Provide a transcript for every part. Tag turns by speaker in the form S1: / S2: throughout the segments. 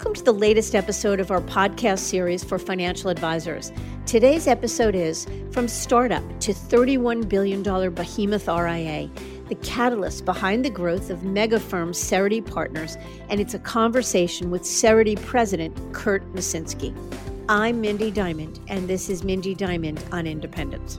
S1: Welcome to the latest episode of our podcast series for financial advisors. Today's episode is From Startup to $31 billion behemoth RIA, the catalyst behind the growth of mega firm Cerity Partners, and it's a conversation with Cerity President Kurt Miscinski. I'm Mindy Diamond, and this is Mindy Diamond on Independence.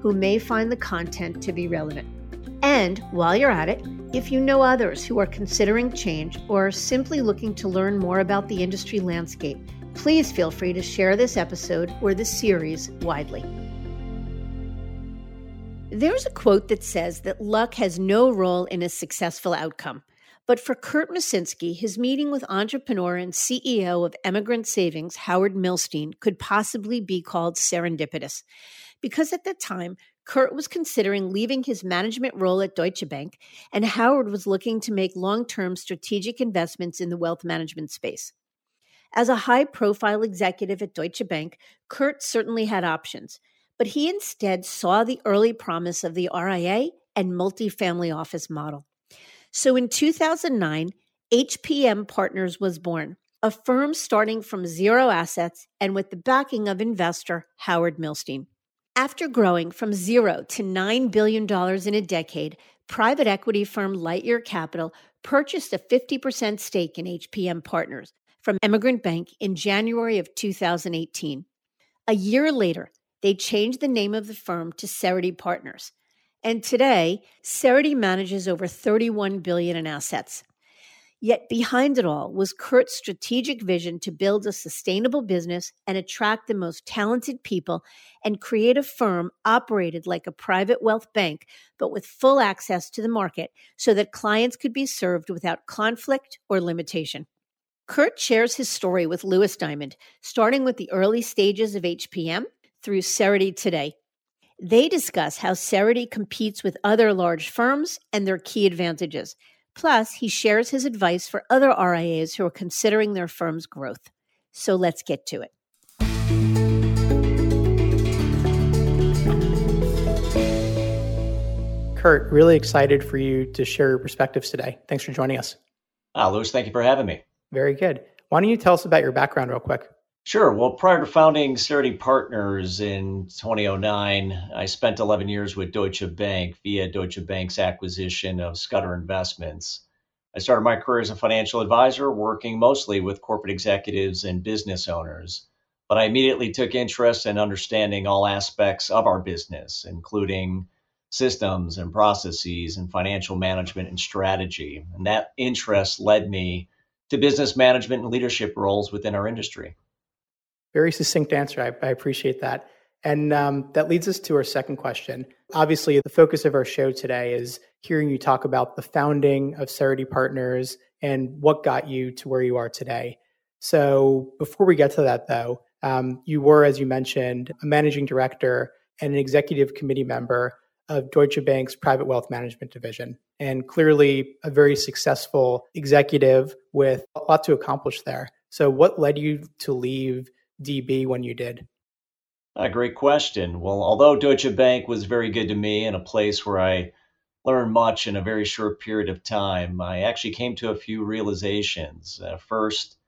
S1: who may find the content to be relevant. And while you're at it, if you know others who are considering change or are simply looking to learn more about the industry landscape, please feel free to share this episode or the series widely. There's a quote that says that luck has no role in a successful outcome. But for Kurt Miscinski, his meeting with entrepreneur and CEO of Emigrant Savings, Howard Milstein, could possibly be called serendipitous because at that time, Kurt was considering leaving his management role at Deutsche Bank, and Howard was looking to make long term strategic investments in the wealth management space. As a high profile executive at Deutsche Bank, Kurt certainly had options, but he instead saw the early promise of the RIA and multifamily office model. So in 2009, HPM Partners was born, a firm starting from zero assets and with the backing of investor Howard Milstein. After growing from zero to $9 billion in a decade, private equity firm Lightyear Capital purchased a 50% stake in HPM Partners from Emigrant Bank in January of 2018. A year later, they changed the name of the firm to Cerity Partners. And today, Cerity manages over 31 billion in assets. Yet behind it all was Kurt's strategic vision to build a sustainable business and attract the most talented people and create a firm operated like a private wealth bank, but with full access to the market so that clients could be served without conflict or limitation. Kurt shares his story with Louis Diamond, starting with the early stages of HPM through Cerity today. They discuss how Cerity competes with other large firms and their key advantages – Plus, he shares his advice for other RIAs who are considering their firm's growth. So let's get to it.
S2: Kurt, really excited for you to share your perspectives today. Thanks for joining us.
S3: Ah, Louis, thank you for having me.
S2: Very good. Why don't you tell us about your background real quick?
S3: Sure. Well, prior to founding Cerity Partners in 2009, I spent 11 years with Deutsche Bank via Deutsche Bank's acquisition of Scudder Investments. I started my career as a financial advisor, working mostly with corporate executives and business owners. But I immediately took interest in understanding all aspects of our business, including systems and processes and financial management and strategy. And that interest led me to business management and leadership roles within our industry.
S2: Very succinct answer. I, I appreciate that. And um, that leads us to our second question. Obviously, the focus of our show today is hearing you talk about the founding of Cerity Partners and what got you to where you are today. So, before we get to that, though, um, you were, as you mentioned, a managing director and an executive committee member of Deutsche Bank's private wealth management division, and clearly a very successful executive with a lot to accomplish there. So, what led you to leave DB when you did?
S3: A great question. Well, although Deutsche Bank was very good to me and a place where I learned much in a very short period of time, I actually came to a few realizations. Uh, first,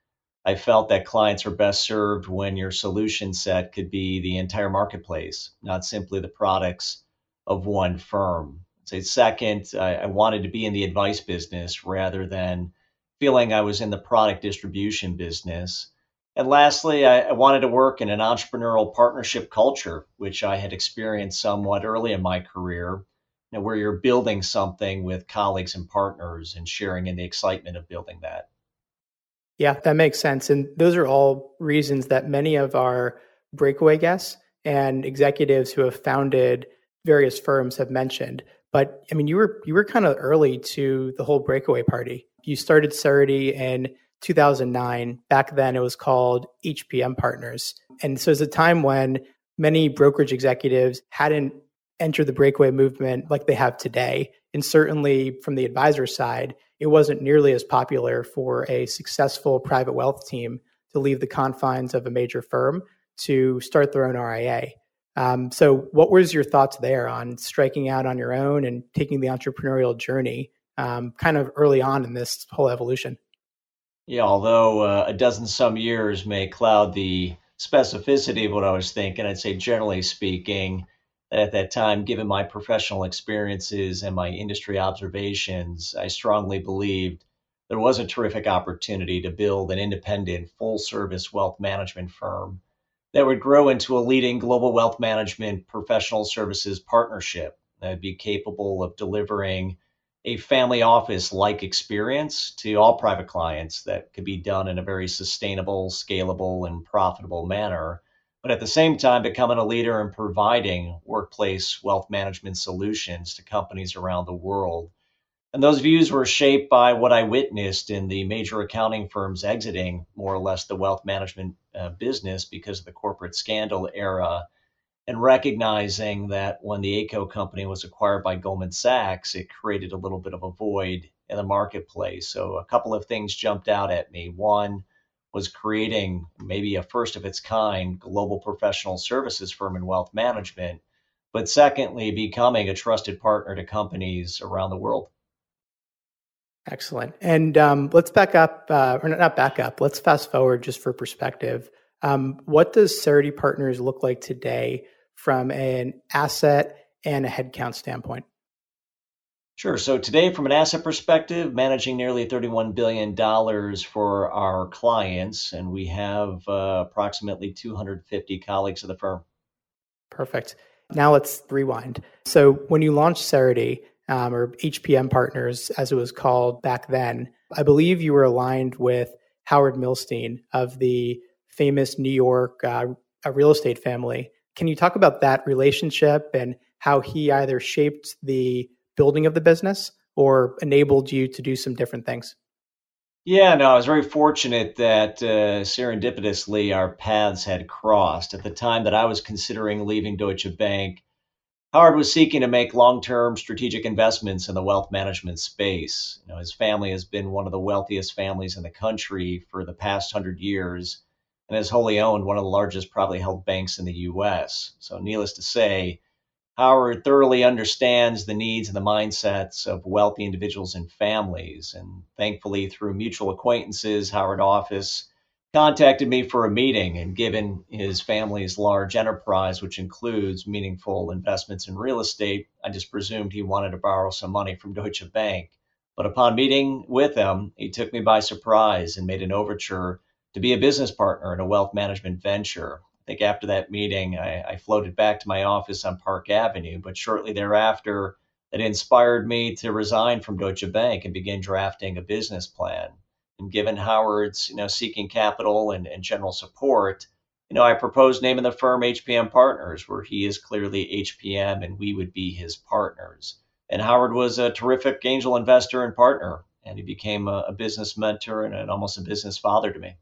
S3: I felt that clients are best served when your solution set could be the entire marketplace, not simply the products of one firm. Say second, I, I wanted to be in the advice business rather than feeling I was in the product distribution business. And lastly, I, I, wanted to work in an entrepreneurial partnership culture, which I had experienced somewhat early in my career, you know, where you're building something with colleagues and partners and sharing in the excitement of building that.
S2: Yeah, that makes sense. And those are all reasons that many of our breakaway guests and executives who have founded various firms have mentioned. But I mean, you were you were kind of early to the whole breakaway party. You started Cerity in 2009. Back then, it was called HPM Partners, and so it's a time when many brokerage executives hadn't entered the breakaway movement like they have today. And certainly from the advisor side, it wasn't nearly as popular for a successful private wealth team to leave the confines of a major firm to start their own RIA. Um, so, what was your thoughts there on striking out on your own and taking the entrepreneurial journey um, kind of early on in this whole evolution?
S3: Yeah, although uh, a dozen some years may cloud the specificity of what I was thinking, I'd say generally speaking, that at that time, given my professional experiences and my industry observations, I strongly believed there was a terrific opportunity to build an independent, full service wealth management firm that would grow into a leading global wealth management professional services partnership that would be capable of delivering a family office like experience to all private clients that could be done in a very sustainable, scalable, and profitable manner. But at the same time, becoming a leader in providing workplace wealth management solutions to companies around the world and those views were shaped by what I witnessed in the major accounting firms exiting more or less the wealth management uh, business because of the corporate scandal era, and recognizing that when the Ayco company was acquired by Goldman Sachs, it created a little bit of a void in the marketplace. So a couple of things jumped out at me. One was creating maybe a first of its kind global professional services firm in wealth management, but secondly, becoming a trusted partner to companies around the world.
S2: Excellent. And um, let's back up, uh, or not back up, let's fast forward just for perspective. Um, what does Cerity Partners look like today from an asset and a headcount standpoint?
S3: Sure. So today, from an asset perspective, managing nearly $31 billion for our clients, and we have uh, approximately 250 colleagues of the firm.
S2: Perfect. Now let's rewind. So when you launched Cerity, um, or HPM Partners, as it was called back then. I believe you were aligned with Howard Milstein of the famous New York uh, real estate family. Can you talk about that relationship and how he either shaped the building of the business or enabled you to do some different things?
S3: Yeah, no, I was very fortunate that uh, serendipitously our paths had crossed. At the time that I was considering leaving Deutsche Bank, Howard was seeking to make long-term strategic investments in the wealth management space. You know, his family has been one of the wealthiest families in the country for the past hundred years, and has wholly owned one of the largest privately held banks in the U.S. So, needless to say, Howard thoroughly understands the needs and the mindsets of wealthy individuals and families. And thankfully, through mutual acquaintances, Howard Office contacted me for a meeting and given his family's large enterprise which includes meaningful investments in real estate i just presumed he wanted to borrow some money from deutsche bank but upon meeting with him he took me by surprise and made an overture to be a business partner in a wealth management venture i think after that meeting i, I floated back to my office on park avenue but shortly thereafter it inspired me to resign from deutsche bank and begin drafting a business plan and given Howard's, you know, seeking capital and, and general support, you know, I proposed naming the firm HPM Partners, where he is clearly HPM and we would be his partners. And Howard was a terrific angel investor and partner, and he became a, a business mentor and, and almost a business father to me.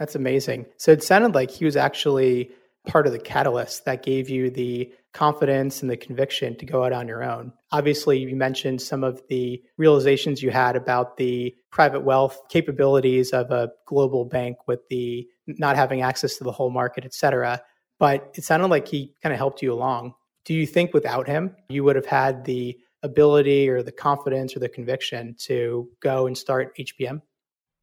S2: That's amazing. So it sounded like he was actually part of the catalyst that gave you the confidence and the conviction to go out on your own. Obviously, you mentioned some of the realizations you had about the private wealth capabilities of a global bank with the not having access to the whole market, et cetera. But it sounded like he kind of helped you along. Do you think without him, you would have had the ability or the confidence or the conviction to go and start HPM?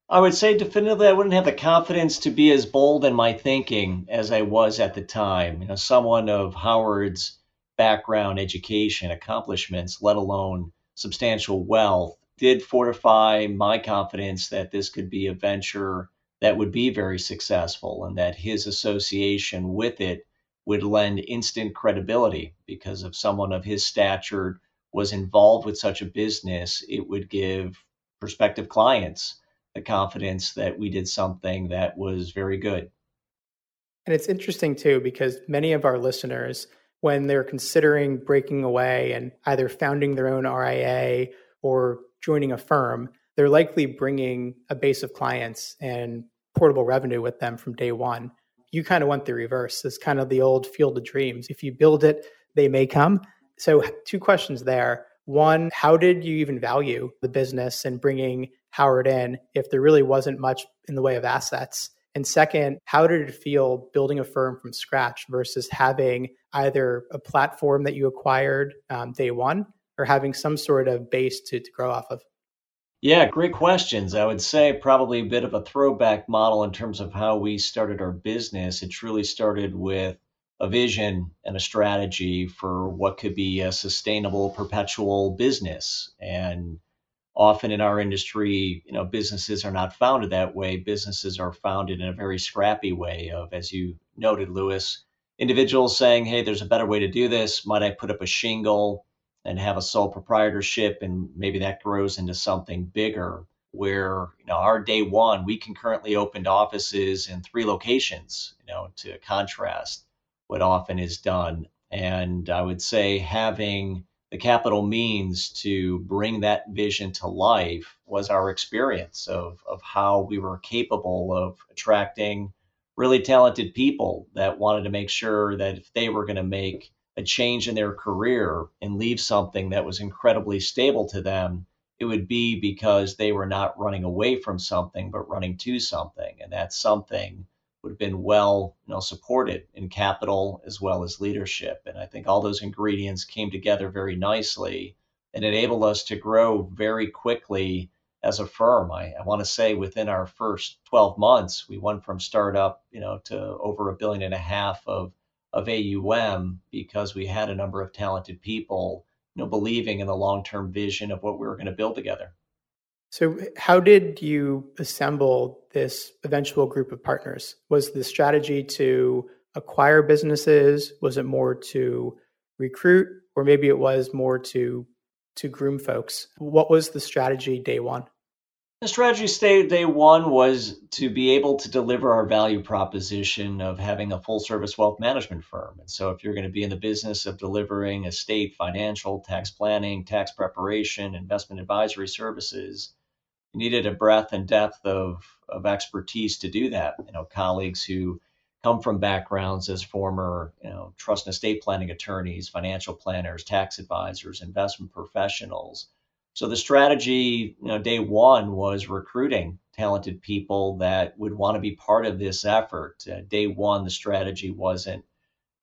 S3: I would say definitively I wouldn't have the confidence to be as bold in my thinking as I was at the time. You know, someone of Howard's background, education, accomplishments, let alone substantial wealth, did fortify my confidence that this could be a venture that would be very successful and that his association with it would lend instant credibility because if someone of his stature was involved with such a business, it would give prospective clients the confidence that we did something that was very good.
S2: And it's interesting too, because many of our listeners when they're considering breaking away and either founding their own RIA or joining a firm, they're likely bringing a base of clients and portable revenue with them from day one. You kind of want the reverse. It's kind of the old field of dreams. If you build it, they may come. So, two questions there. One, how did you even value the business and bringing Howard in if there really wasn't much in the way of assets? And second, how did it feel building a firm from scratch versus having either a platform that you acquired um, day one or having some sort of base to, to grow off of?
S3: Yeah, great questions. I would say probably a bit of a throwback model in terms of how we started our business. It truly started with a vision and a strategy for what could be a sustainable, perpetual business. And often in our industry, you know, businesses are not founded that way. Businesses are founded in a very scrappy way of, as you noted, Louis, individuals saying, hey, there's a better way to do this. Might I put up a shingle and have a sole proprietorship? And maybe that grows into something bigger where, you know, our day one, we concurrently opened offices in three locations, you know, to contrast what often is done. And I would say having the capital means to bring that vision to life was our experience of, of how we were capable of attracting really talented people that wanted to make sure that if they were going to make a change in their career and leave something that was incredibly stable to them, it would be because they were not running away from something, but running to something. And that something would have been well you know, supported in capital as well as leadership. And I think all those ingredients came together very nicely and enabled us to grow very quickly as a firm. I, I want to say within our first 12 months, we went from startup, you know, to over a billion and a half of, of AUM because we had a number of talented people, you know, believing in the long-term vision of what we were going to build together.
S2: So, how did you assemble this eventual group of partners? Was the strategy to acquire businesses? Was it more to recruit, or maybe it was more to to groom folks? What was the strategy day one?
S3: The strategy state day one was to be able to deliver our value proposition of having a full service wealth management firm. And so, if you're going to be in the business of delivering estate, financial, tax planning, tax preparation, investment advisory services, you needed a breadth and depth of, of expertise to do that. You know, colleagues who come from backgrounds as former, you know, trust and estate planning attorneys, financial planners, tax advisors, investment professionals so the strategy, you know, day one was recruiting talented people that would want to be part of this effort. Uh, day one, the strategy wasn't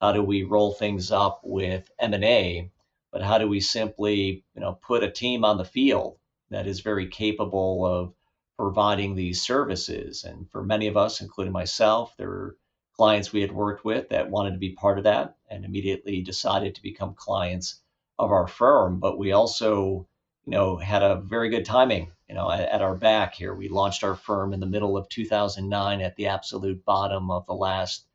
S3: how do we roll things up with M&A, but how do we simply, you know, put a team on the field that is very capable of providing these services. And for many of us, including myself, there were clients we had worked with that wanted to be part of that and immediately decided to become clients of our firm. But we also you know, had a very good timing, you know, at, at, our back here. We launched our firm in the middle of 2009 at the absolute bottom of the last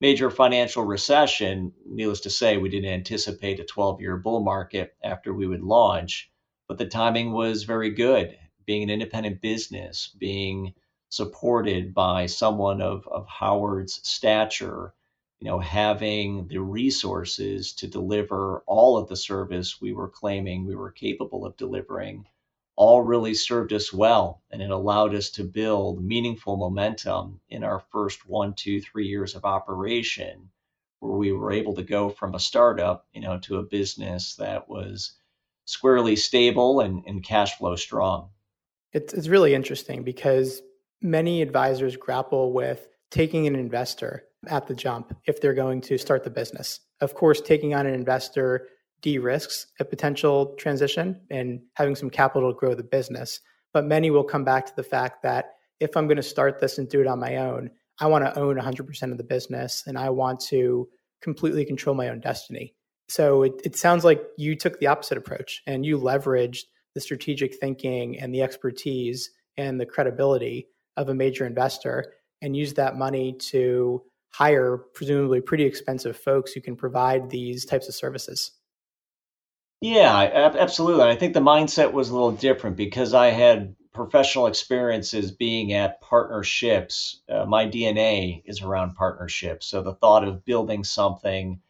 S3: major financial recession. Needless to say, we didn't anticipate a 12 year bull market after we would launch, but the timing was very good. Being an independent business, being supported by someone of, of Howard's stature, you know, having the resources to deliver all of the service we were claiming we were capable of delivering all really served us well and it allowed us to build meaningful momentum in our first one two three years of operation where we were able to go from a startup you know to a business that was squarely stable and, and cash flow strong
S2: it's, it's really interesting because many advisors grapple with taking an investor at the jump if they're going to start the business. Of course, taking on an investor de risks a potential transition and having some capital to grow the business. But many will come back to the fact that if I'm going to start this and do it on my own, I want to own 100% of the business and I want to completely control my own destiny. So it, it sounds like you took the opposite approach and you leveraged the strategic thinking and the expertise and the credibility of a major investor and used that money to hire presumably pretty expensive folks who can provide these types of services.
S3: Yeah, absolutely. I think the mindset was a little different because I had professional experiences being at partnerships. Uh, my DNA is around partnerships. So the thought of building something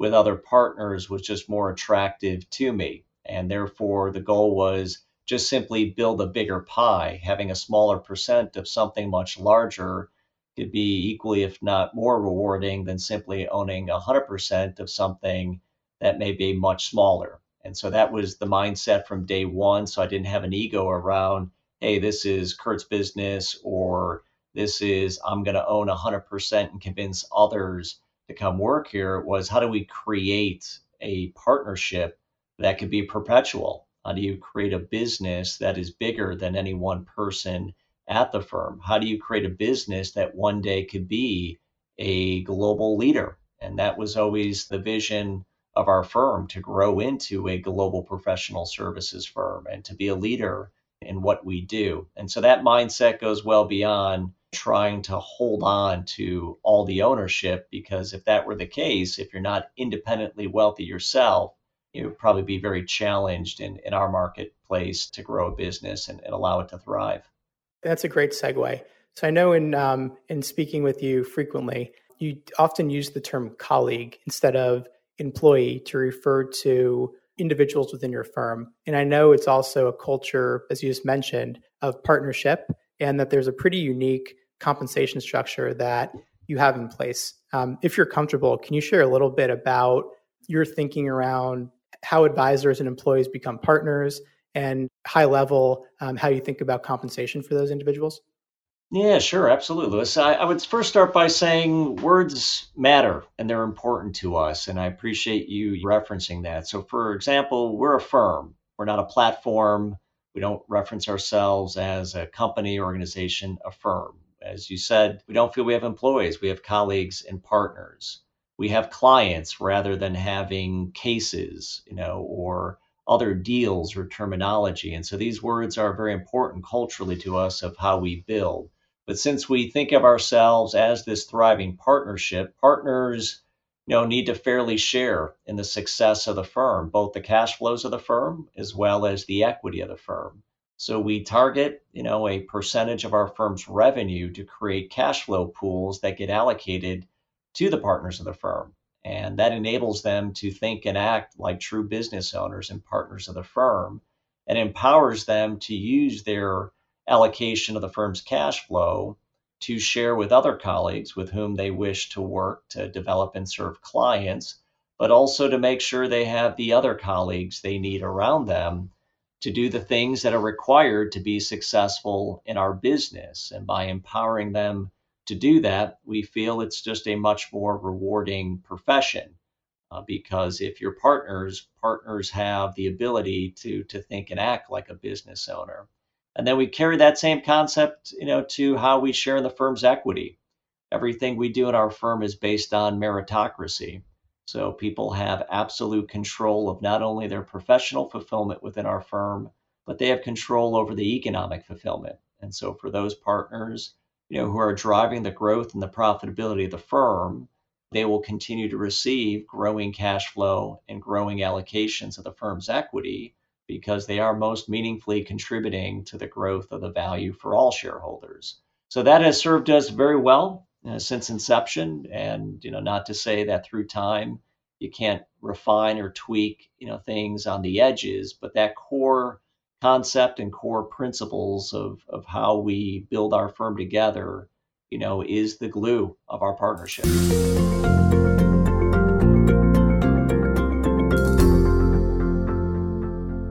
S3: with other partners was just more attractive to me. And therefore, the goal was just simply build a bigger pie. Having a smaller percent of something much larger could be equally, if not more rewarding than simply owning 100% of something that may be much smaller. And so that was the mindset from day one. So I didn't have an ego around, hey, this is Kurt's business or this is I'm going to own 100% and convince others to come work here was how do we create a partnership that could be perpetual? How do you create a business that is bigger than any one person at the firm? How do you create a business that one day could be a global leader? And that was always the vision of our firm to grow into a global professional services firm and to be a leader in what we do. And so that mindset goes well beyond trying to hold on to all the ownership because if that were the case, if you're not independently wealthy yourself, would probably be very challenged in, in our marketplace to grow a business and, and allow it to thrive.
S2: That's a great segue. So I know in um, in speaking with you frequently, you often use the term colleague instead of employee to refer to individuals within your firm. And I know it's also a culture, as you just mentioned, of partnership, and that there's a pretty unique compensation structure that you have in place. Um, if you're comfortable, can you share a little bit about your thinking around how advisors and employees become partners and high level um, how you think about compensation for those individuals?
S3: Yeah, sure, absolutely, Louis. I, I, would first start by saying words matter and they're important to us, and I appreciate you referencing that. So, for example, we're a firm, we're not a platform. We don't reference ourselves as a company, organization, a firm. As you said, we don't feel we have employees, we have colleagues and partners. We have clients rather than having cases, you know, or other deals or terminology. And so these words are very important culturally to us of how we build. But since we think of ourselves as this thriving partnership, partners you know, need to fairly share in the success of the firm, both the cash flows of the firm as well as the equity of the firm. So we target, you know, a percentage of our firm's revenue to create cash flow pools that get allocated to the partners of the firm. And that enables them to think and act like true business owners and partners of the firm and empowers them to use their allocation of the firm's cash flow to share with other colleagues with whom they wish to work to develop and serve clients, but also to make sure they have the other colleagues they need around them to do the things that are required to be successful in our business. And by empowering them to do that, we feel it's just a much more rewarding profession. Uh, because if you're partners, partners have the ability to to think and act like a business owner. And then we carry that same concept, you know, to how we share in the firm's equity. Everything we do in our firm is based on meritocracy. So people have absolute control of not only their professional fulfillment within our firm, but they have control over the economic fulfillment. And so for those partners, you know, who are driving the growth and the profitability of the firm, they will continue to receive growing cash flow and growing allocations of the firm's equity because they are most meaningfully contributing to the growth of the value for all shareholders. So that has served us very well uh, since inception. And you know, not to say that through time you can't refine or tweak you know things on the edges, but that core concept and core principles of of how we build our firm together, you know, is the glue of our partnership.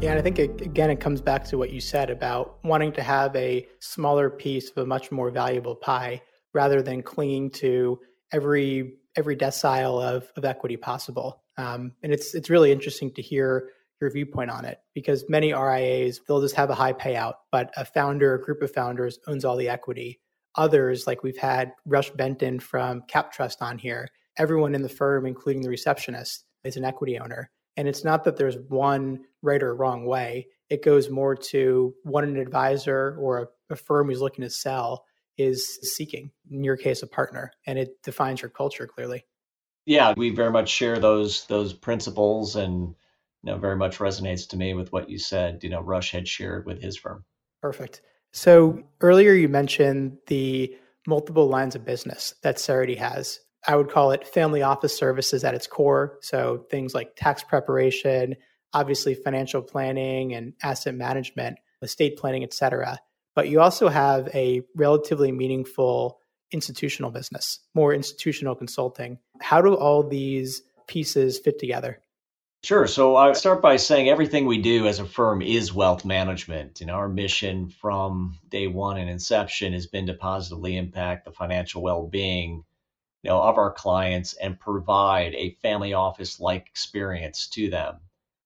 S2: Yeah, and I think it, again, it comes back to what you said about wanting to have a smaller piece of a much more valuable pie rather than clinging to every every decile of, of equity possible. Um, and it's it's really interesting to hear your viewpoint on it because many RIAs they'll just have a high payout, but a founder, a group of founders owns all the equity. Others, like we've had Rush Benton from CAPTRUST on here, everyone in the firm, including the receptionist, is an equity owner. And it's not that there's one right or wrong way. It goes more to what an advisor or a, a firm who's looking to sell is seeking. In your case, a partner, and it defines your culture clearly.
S3: Yeah, we very much share those those principles, and you know, very much resonates to me with what you said. You know, Rush had shared with his firm.
S2: Perfect. So earlier you mentioned the multiple lines of business that Cerity has. I would call it family office services at its core. So things like tax preparation, obviously financial planning and asset management, estate planning, et cetera. But you also have a relatively meaningful institutional business, more institutional consulting. How do all these pieces fit together?
S3: Sure. So I start by saying everything we do as a firm is wealth management. And our mission from day one and inception has been to positively impact the financial well-being you know, of our clients and provide a family office like experience to them.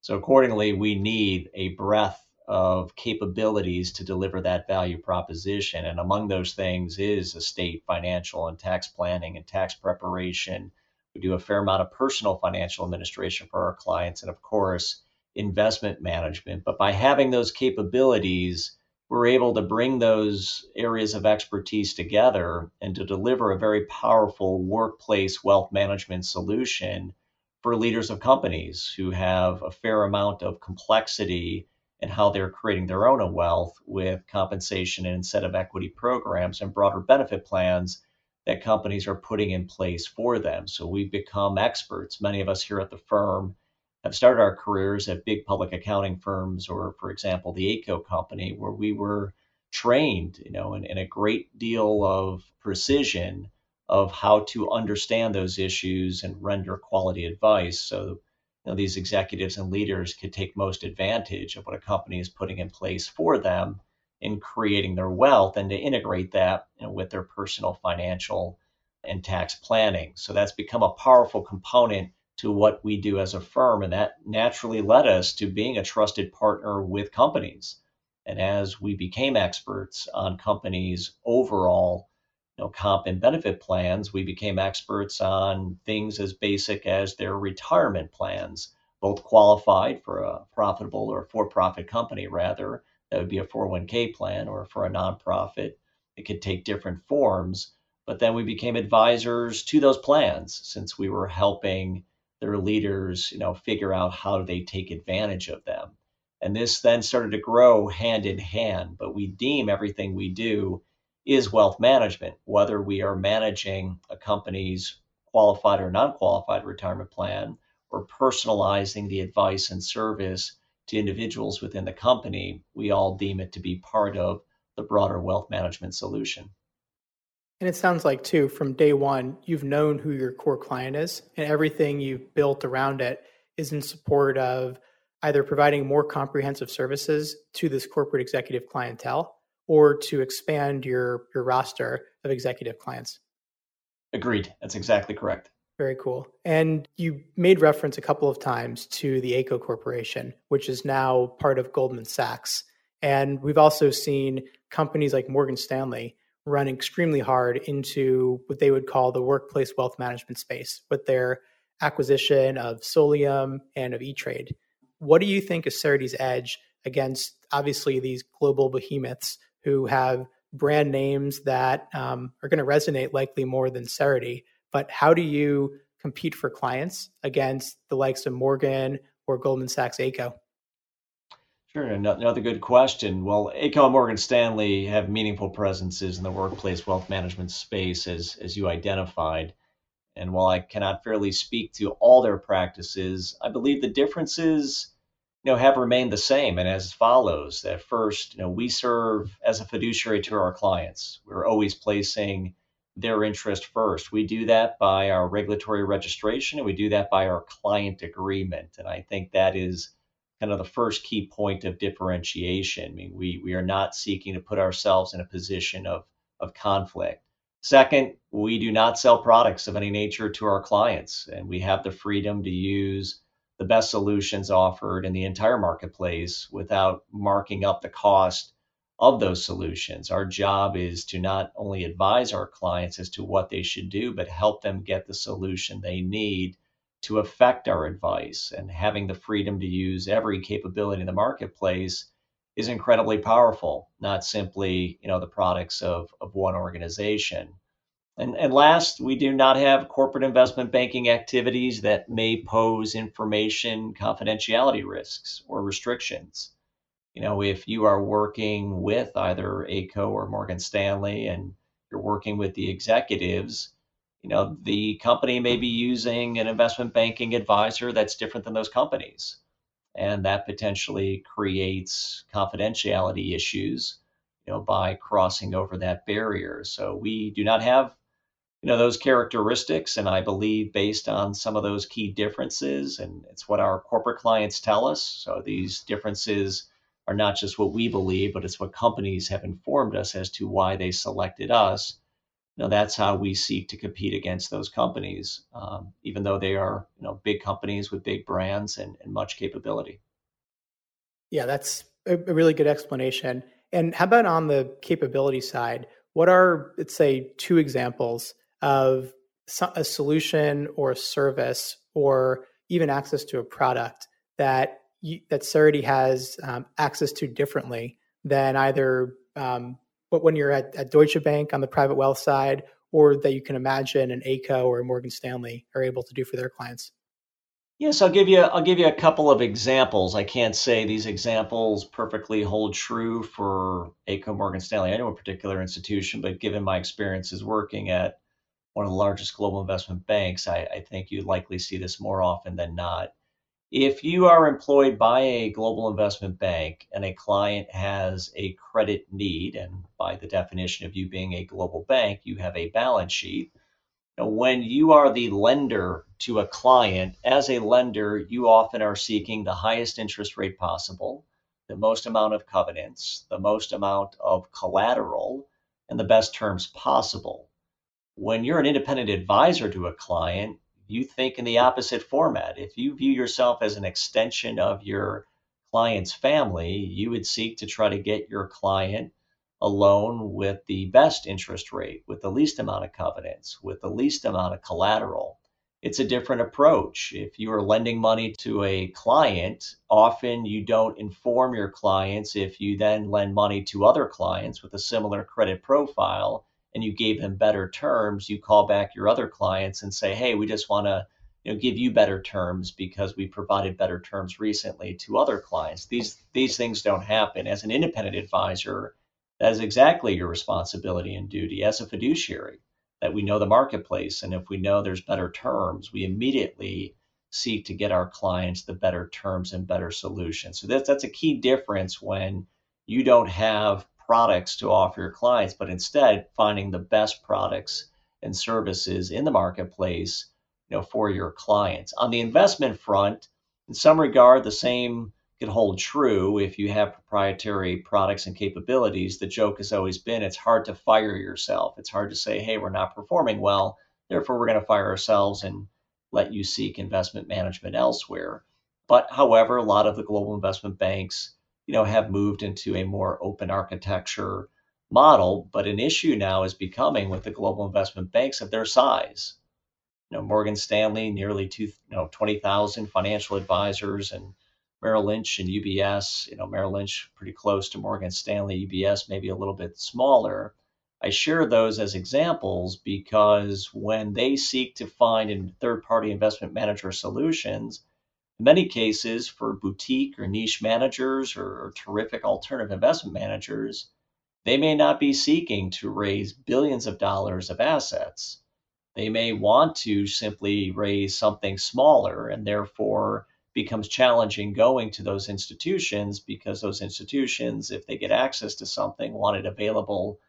S3: So accordingly, we need a breadth of capabilities to deliver that value proposition. And among those things is estate financial and tax planning and tax preparation we do a fair amount of personal financial administration for our clients and, of course, investment management. But by having those capabilities, we're able to bring those areas of expertise together and to deliver a very powerful workplace wealth management solution for leaders of companies who have a fair amount of complexity in how they're creating their own wealth with compensation and incentive equity programs and broader benefit plans that companies are putting in place for them. So we've become experts. Many of us here at the firm have started our careers at big public accounting firms, or for example, the Ayco company, where we were trained, you know, in, in a great deal of precision of how to understand those issues and render quality advice. So you know, these executives and leaders could take most advantage of what a company is putting in place for them in creating their wealth and to integrate that you know, with their personal financial and tax planning. So that's become a powerful component to what we do as a firm. And that naturally led us to being a trusted partner with companies. And as we became experts on companies' overall know, comp and benefit plans, we became experts on things as basic as their retirement plans, both qualified for a profitable or for profit company, rather, that would be a 401k plan, or for a nonprofit, it could take different forms. But then we became advisors to those plans since we were helping their leaders, you know, figure out how do they take advantage of them. And this then started to grow hand in hand. But we deem everything we do is wealth management, whether we are managing a company's qualified or non qualified retirement plan or personalizing the advice and service to individuals within the company, we all deem it to be part of the broader wealth management solution.
S2: And it sounds like, too, from day one, you've known who your core client is, and everything you've built around it is in support of either providing more comprehensive services to this corporate executive clientele or to expand your, your roster of executive clients.
S3: Agreed. That's exactly correct.
S2: Very cool. And you made reference a couple of times to the Ayco Corporation, which is now part of Goldman Sachs. And we've also seen companies like Morgan Stanley run extremely hard into what they would call the workplace wealth management space with their acquisition of Solium and of E-Trade. What do you think is Cerity's edge against obviously these global behemoths who have brand names that um, are going to resonate likely more than Cerity? but how do you compete for clients against the likes of Morgan or Goldman Sachs Ayco?
S3: Sure, another good question. Well, Ayco and Morgan Stanley have meaningful presences in the workplace wealth management space, as as you identified. And while I cannot fairly speak to all their practices, I believe the differences, you know, have remained the same and as follows. That first, you know, we serve as a fiduciary to our clients. We're always placing their interest first. We do that by our regulatory registration and we do that by our client agreement. And I think that is kind of the first key point of differentiation. I mean, we, we are not seeking to put ourselves in a position of, of conflict. Second, we do not sell products of any nature to our clients, and we have the freedom to use the best solutions offered in the entire marketplace without marking up the cost of those solutions. Our job is to not only advise our clients as to what they should do, but help them get the solution they need to affect our advice. And having the freedom to use every capability in the marketplace is incredibly powerful, not simply, you know, the products of, of one organization. And, and last, we do not have corporate investment banking activities that may pose information confidentiality risks or restrictions you know, if you are working with either Ayco or Morgan Stanley and you're working with the executives, you know, the company may be using an investment banking advisor that's different than those companies. And that potentially creates confidentiality issues, you know, by crossing over that barrier. So we do not have, you know, those characteristics. And I believe based on some of those key differences, and it's what our corporate clients tell us. So these differences are not just what we believe, but it's what companies have informed us as to why they selected us you know, that's how we seek to compete against those companies, um, even though they are you know big companies with big brands and, and much capability.
S2: Yeah, that's a, a really good explanation. And how about on the capability side? What are, let's say, two examples of a solution or a service or even access to a product that you, that Cerity has um, access to differently than either um, but when you're at, at Deutsche Bank on the private wealth side, or that you can imagine an Ayco or Morgan Stanley are able to do for their clients?
S3: Yes, I'll give you I'll give you a couple of examples. I can't say these examples perfectly hold true for Ayco Morgan Stanley, any particular institution, but given my experiences working at one of the largest global investment banks, I, I think you likely see this more often than not. If you are employed by a global investment bank and a client has a credit need, and by the definition of you being a global bank, you have a balance sheet. When you are the lender to a client, as a lender, you often are seeking the highest interest rate possible, the most amount of covenants, the most amount of collateral, and the best terms possible. When you're an independent advisor to a client, you think in the opposite format. If you view yourself as an extension of your client's family, you would seek to try to get your client a loan with the best interest rate, with the least amount of covenants, with the least amount of collateral. It's a different approach. If you are lending money to a client, often you don't inform your clients if you then lend money to other clients with a similar credit profile and you gave them better terms, you call back your other clients and say, "Hey, we just want to you know give you better terms because we provided better terms recently to other clients." These these things don't happen. As an independent advisor, that is exactly your responsibility and duty as a fiduciary that we know the marketplace and if we know there's better terms, we immediately seek to get our clients the better terms and better solutions. So that's that's a key difference when you don't have products to offer your clients, but instead finding the best products and services in the marketplace, you know, for your clients. On the investment front, in some regard, the same could hold true if you have proprietary products and capabilities. The joke has always been it's hard to fire yourself. It's hard to say, hey, we're not performing well, therefore we're going to fire ourselves and let you seek investment management elsewhere. But however, a lot of the global investment banks you know, have moved into a more open architecture model. But an issue now is becoming with the global investment banks of their size. You know, Morgan Stanley, nearly two, you know, 20,000 financial advisors, and Merrill Lynch and UBS, you know, Merrill Lynch pretty close to Morgan Stanley, UBS maybe a little bit smaller. I share those as examples because when they seek to find in third party investment manager solutions, in many cases, for boutique or niche managers or, or terrific alternative investment managers, they may not be seeking to raise billions of dollars of assets. They may want to simply raise something smaller and therefore becomes challenging going to those institutions because those institutions, if they get access to something, want it available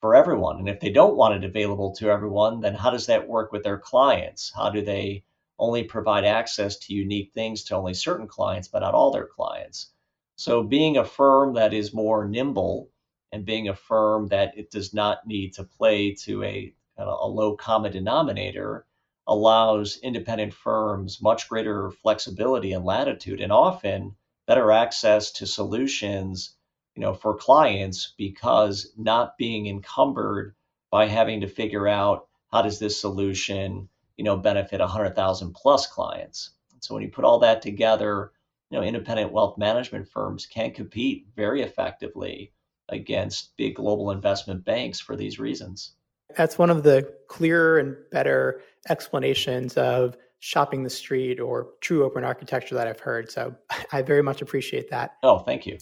S3: for everyone. And if they don't want it available to everyone, then how does that work with their clients? How do they only provide access to unique things to only certain clients, but not all their clients. So being a firm that is more nimble and being a firm that it does not need to play to a, a low common denominator allows independent firms much greater flexibility and latitude and often better access to solutions you know for clients because not being encumbered by having to figure out how does this solution you know, benefit 100,000 plus clients. So when you put all that together, you know, independent wealth management firms can compete very effectively against big global investment banks for these reasons.
S2: That's one of the clearer and better explanations of shopping the street or true open architecture that I've heard. So I very much appreciate that.
S3: Oh, thank you.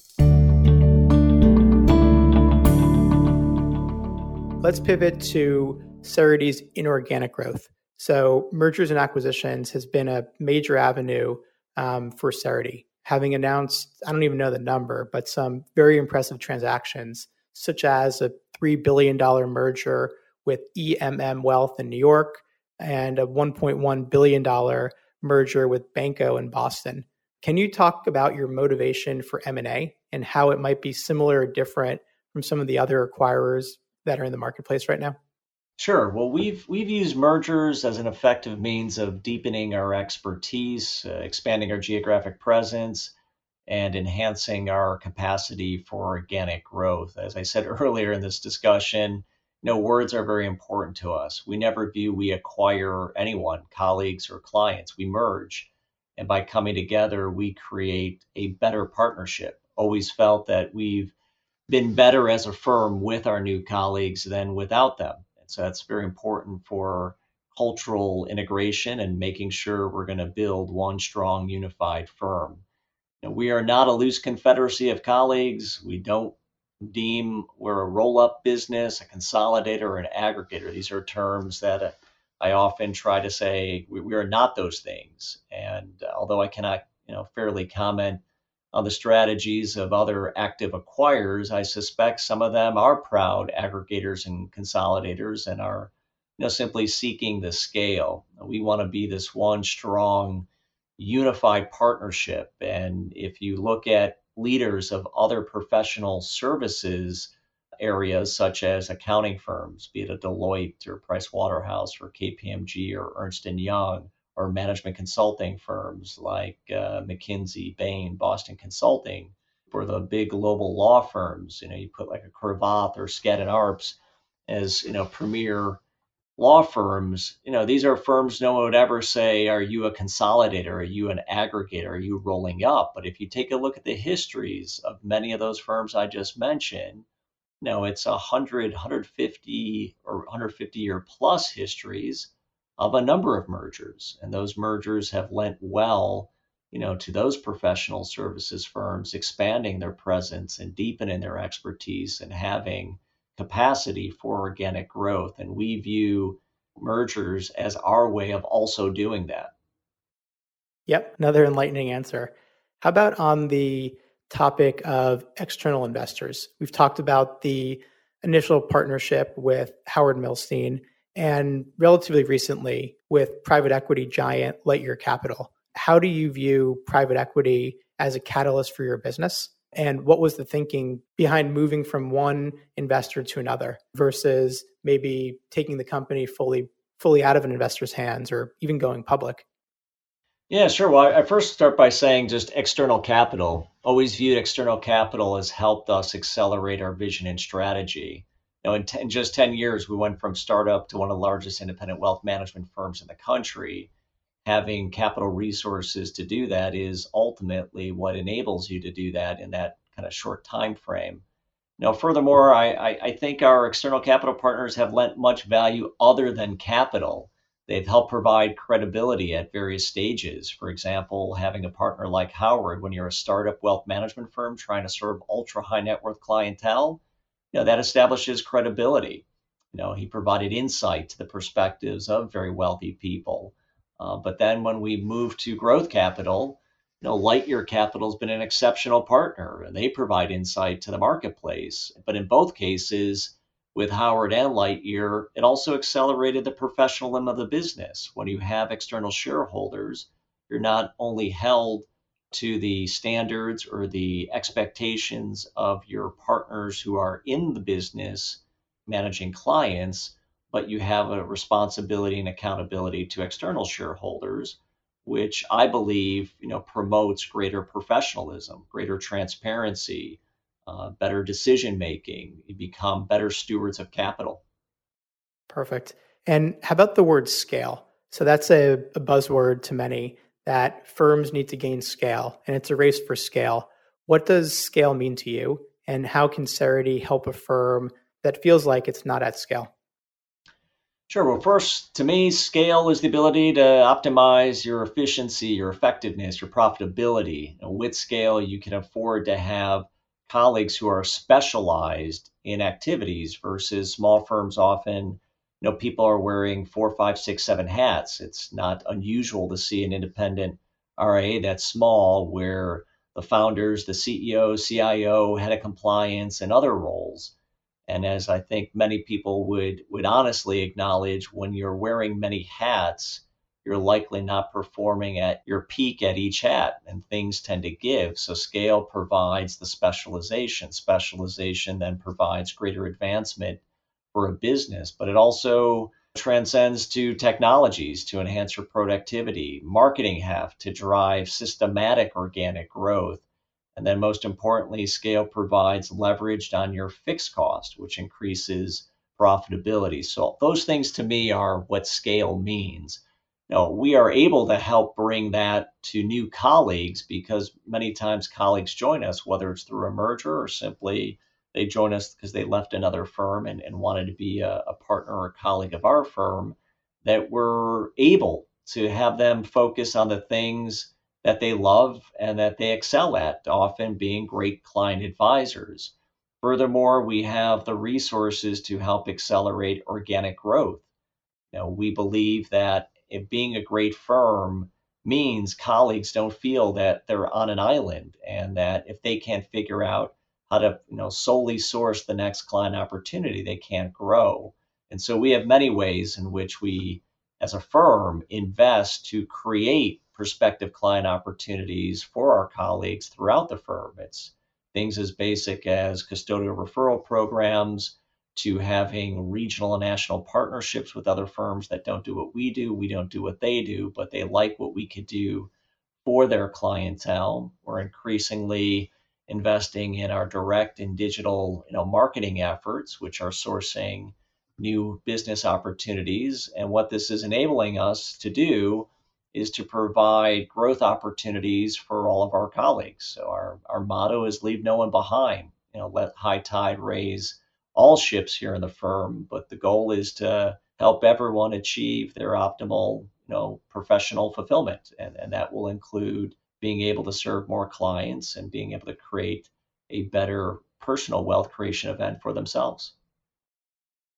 S2: Let's pivot to Cerity's inorganic growth. So, mergers and acquisitions has been a major avenue um, for Cerity, having announced, I don't even know the number, but some very impressive transactions, such as a $3 billion merger with EMM Wealth in New York and a $1.1 billion merger with Bainco in Boston. Can you talk about your motivation for M&A and how it might be similar or different from some of the other acquirers that are in the marketplace right now?
S3: Sure. Well, we've we've used mergers as an effective means of deepening our expertise, uh, expanding our geographic presence, and enhancing our capacity for organic growth. As I said earlier in this discussion, you know, words are very important to us. We never view we acquire anyone, colleagues or clients. We merge. And by coming together, we create a better partnership. Always felt that we've been better as a firm with our new colleagues than without them. And so that's very important for cultural integration and making sure we're going to build one strong, unified firm. We are not a loose confederacy of colleagues. We don't deem we're a roll up business, a consolidator, or an aggregator. These are terms that I often try to say we, we, are not those things. And uh, although I cannot, you know, fairly comment on the strategies of other active acquirers, I suspect some of them are proud aggregators and consolidators and are, you know, simply seeking the scale. We want to be this one strong, unified partnership. And if you look at leaders of other professional services areas such as accounting firms, be it a Deloitte or Price Waterhouse or KPMG or Ernst & Young, or management consulting firms like uh, McKinsey, Bain, Boston Consulting. or the big global law firms, you know, you put like a Cravath or Skadden Arps as, you know, premier law firms, you know, these are firms no one would ever say, Are you a consolidator? Are you an aggregator? Are you rolling up? But if you take a look at the histories of many of those firms I just mentioned, you know, it's 100, 150 or 150 year plus histories of a number of mergers. And those mergers have lent well, you know, to those professional services firms expanding their presence and deepening their expertise and having capacity for organic growth. And we view mergers as our way of also doing that.
S2: Yep, another enlightening answer. How about on the topic of external investors? We've talked about the initial partnership with Howard Milstein and relatively recently with private equity giant Lightyear Capital. How do you view private equity as a catalyst for your business? and what was the thinking behind moving from one investor to another versus maybe taking the company fully fully out of an investor's hands or even going public
S3: yeah sure well i first start by saying just external capital always viewed external capital as helped us accelerate our vision and strategy you know in, in just 10 years we went from startup to one of the largest independent wealth management firms in the country having capital resources to do that is ultimately what enables you to do that in that kind of short time frame. Now, furthermore, I, I, I think our external capital partners have lent much value other than capital. They've helped provide credibility at various stages. For example, having a partner like Howard when you're a startup wealth management firm trying to serve ultra high net worth clientele, you know, that establishes credibility. You know, he provided insight to the perspectives of very wealthy people. Uh, but then when we move to growth capital, you know, Lightyear Capital has been an exceptional partner and they provide insight to the marketplace. But in both cases, with Howard and Lightyear, it also accelerated the professionalism of the business. When you have external shareholders, you're not only held to the standards or the expectations of your partners who are in the business managing clients, but you have a responsibility and accountability to external shareholders, which I believe you know promotes greater professionalism, greater transparency, uh, better decision making. You become better stewards of capital.
S2: Perfect. And how about the word scale? So that's a, a buzzword to many that firms need to gain scale, and it's a race for scale. What does scale mean to you, and how can Cerity help a firm that feels like it's not at scale?
S3: Sure. Well, first, to me, scale is the ability to optimize your efficiency, your effectiveness, your profitability. with scale, you can afford to have colleagues who are specialized in activities versus small firms often you know, people are wearing four, five, six, seven hats. It's not unusual to see an independent RIA that's small where the founders, the CEO, CIO, head of compliance, and other roles. And as I think many people would would honestly acknowledge, when you're wearing many hats, you're likely not performing at your peak at each hat, and things tend to give. So scale provides the specialization. Specialization then provides greater advancement for a business, but it also transcends to technologies to enhance your productivity, marketing have to drive systematic organic growth. And then, most importantly, scale provides leverage on your fixed cost, which increases profitability. So, those things to me are what scale means. Now, we are able to help bring that to new colleagues because many times colleagues join us, whether it's through a merger or simply they joined us because they left another firm and, and wanted to be a, a partner or colleague of our firm, that we're able to have them focus on the things that they love and that they excel at, often being great client advisors. Furthermore, we have the resources to help accelerate organic growth. Know, we believe that being a great firm means colleagues don't feel that they're on an island and that if they can't figure out how to you know solely source the next client opportunity they can't grow. And so we have many ways in which we as a firm invest to create prospective client opportunities for our colleagues throughout the firm. It's things as basic as custodial referral programs to having regional and national partnerships with other firms that don't do what we do. We don't do what they do but they like what we could do for their clientele. We're increasingly investing in our direct and digital you know, marketing efforts, which are sourcing new business opportunities. And what this is enabling us to do is to provide growth opportunities for all of our colleagues. So our, our motto is leave no one behind. You know, let high tide raise all ships here in the firm. But the goal is to help everyone achieve their optimal, you know, professional fulfillment. And, and that will include being able to serve more clients and being able to create a better personal wealth creation event for themselves.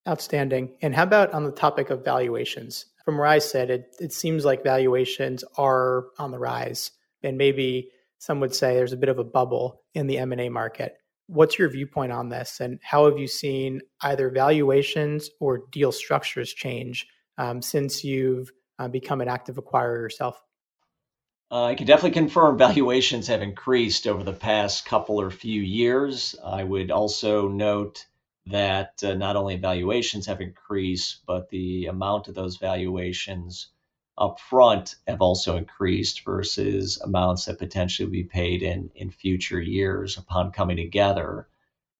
S2: Outstanding. And how about on the topic of valuations? From where I sit, it, it seems like valuations are on the rise. And maybe some would say there's a bit of a bubble in the M&A market. What's your viewpoint on this? And how have you seen either valuations or deal structures change um, since you've uh, become an active acquirer yourself?
S3: Uh, I can definitely confirm valuations have increased over the past couple or few years. I would also note that uh, not only valuations have increased, but the amount of those valuations up front have also increased versus amounts that potentially be paid in, in future years upon coming together.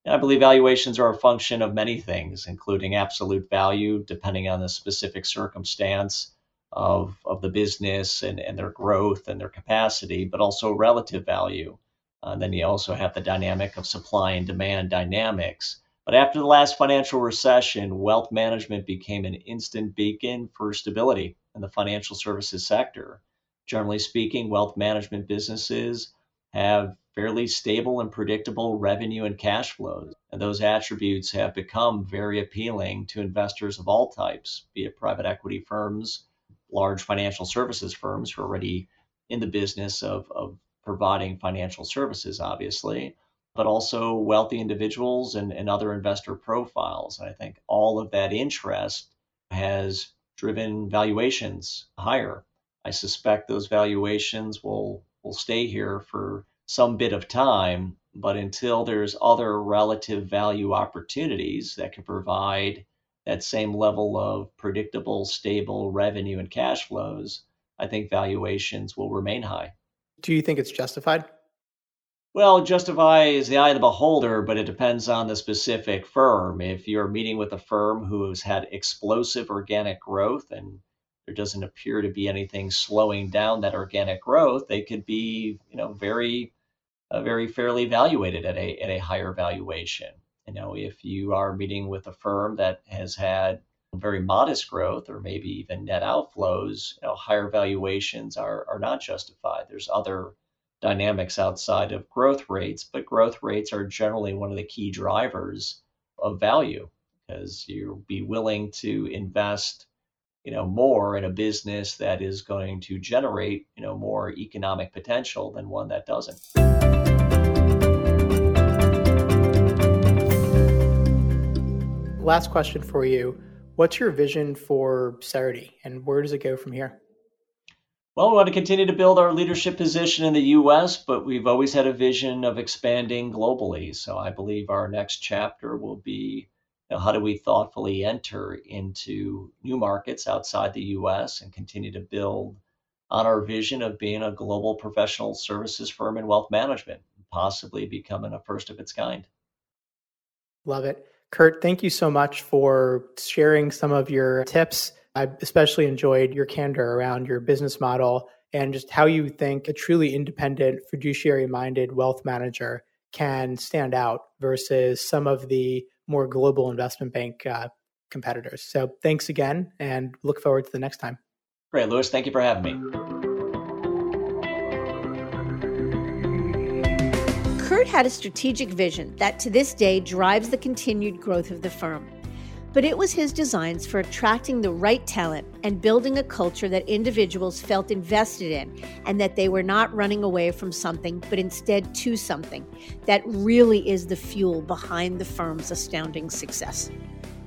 S3: And I believe valuations are a function of many things, including absolute value, depending on the specific circumstance of, of the business and, and their growth and their capacity, but also relative value. Uh, then you also have the dynamic of supply and demand dynamics. But after the last financial recession, wealth management became an instant beacon for stability in the financial services sector. Generally speaking, wealth management businesses have fairly stable and predictable revenue and cash flows. And those attributes have become very appealing to investors of all types, be it private equity firms, large financial services firms who are already in the business of, of providing financial services, obviously, but also wealthy individuals and, and other investor profiles. And I think all of that interest has driven valuations higher. I suspect those valuations will, will stay here for some bit of time, but until there's other relative value opportunities that can provide that same level of predictable, stable revenue and cash flows, I think valuations will remain high.
S2: Do you think it's justified?
S3: Well, justify is the eye of the beholder, but it depends on the specific firm. If you're meeting with a firm who has had explosive organic growth and there doesn't appear to be anything slowing down that organic growth, they could be, you know, very, uh, very fairly evaluated at a at a higher valuation. You know, if you are meeting with a firm that has had very modest growth or maybe even net outflows, you know, higher valuations are, are not justified. There's other dynamics outside of growth rates, but growth rates are generally one of the key drivers of value because you'll be willing to invest you know more in a business that is going to generate you know more economic potential than one that doesn't
S2: last question for you what's your vision for Cerity and where does it go from here
S3: well, we want to continue to build our leadership position in the US, but we've always had a vision of expanding globally. So I believe our next chapter will be you know, how do we thoughtfully enter into new markets outside the US and continue to build on our vision of being a global professional services firm in wealth management, possibly becoming a first of its kind.
S2: Love it. Kurt, thank you so much for sharing some of your tips I especially enjoyed your candor around your business model and just how you think a truly independent, fiduciary minded wealth manager can stand out versus some of the more global investment bank uh, competitors. So thanks again and look forward to the next time.
S3: Great, Louis. Thank you for having me.
S1: Kurt had a strategic vision that to this day drives the continued growth of the firm but it was his designs for attracting the right talent and building a culture that individuals felt invested in and that they were not running away from something, but instead to something that really is the fuel behind the firm's astounding success.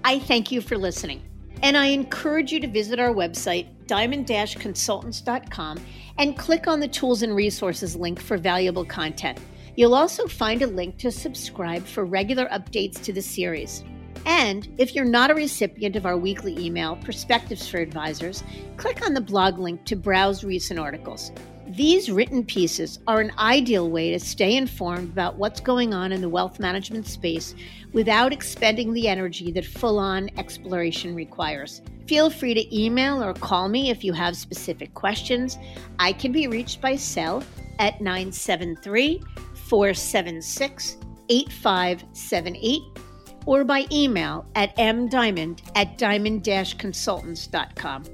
S1: I thank you for listening, and I encourage you to visit our website, diamond consultants.com, and click on the tools and resources link for valuable content. You'll also find a link to subscribe for regular updates to the series. And if you're not a recipient of our weekly email, Perspectives for Advisors, click on the blog link to browse recent articles. These written pieces are an ideal way to stay informed about what's going on in the wealth management space without expending the energy that full on exploration requires. Feel free to email or call me if you have specific questions. I can be reached by cell at 973 476 8578 or by email at mdiamond at diamond-consultants.com.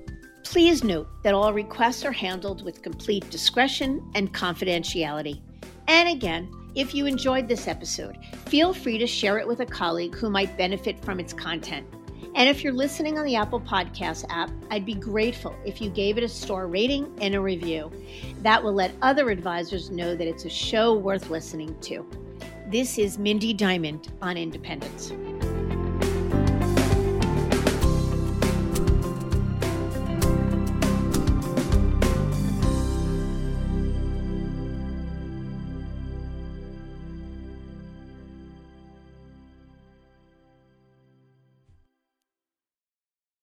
S1: Please note that all requests are handled with complete discretion and confidentiality. And again, if you enjoyed this episode, feel free to share it with a colleague who might benefit from its content. And if you're listening on the Apple Podcast app, I'd be grateful if you gave it a star rating and a review. That will let other advisors know that it's a show worth listening to. This is Mindy Diamond on Independence.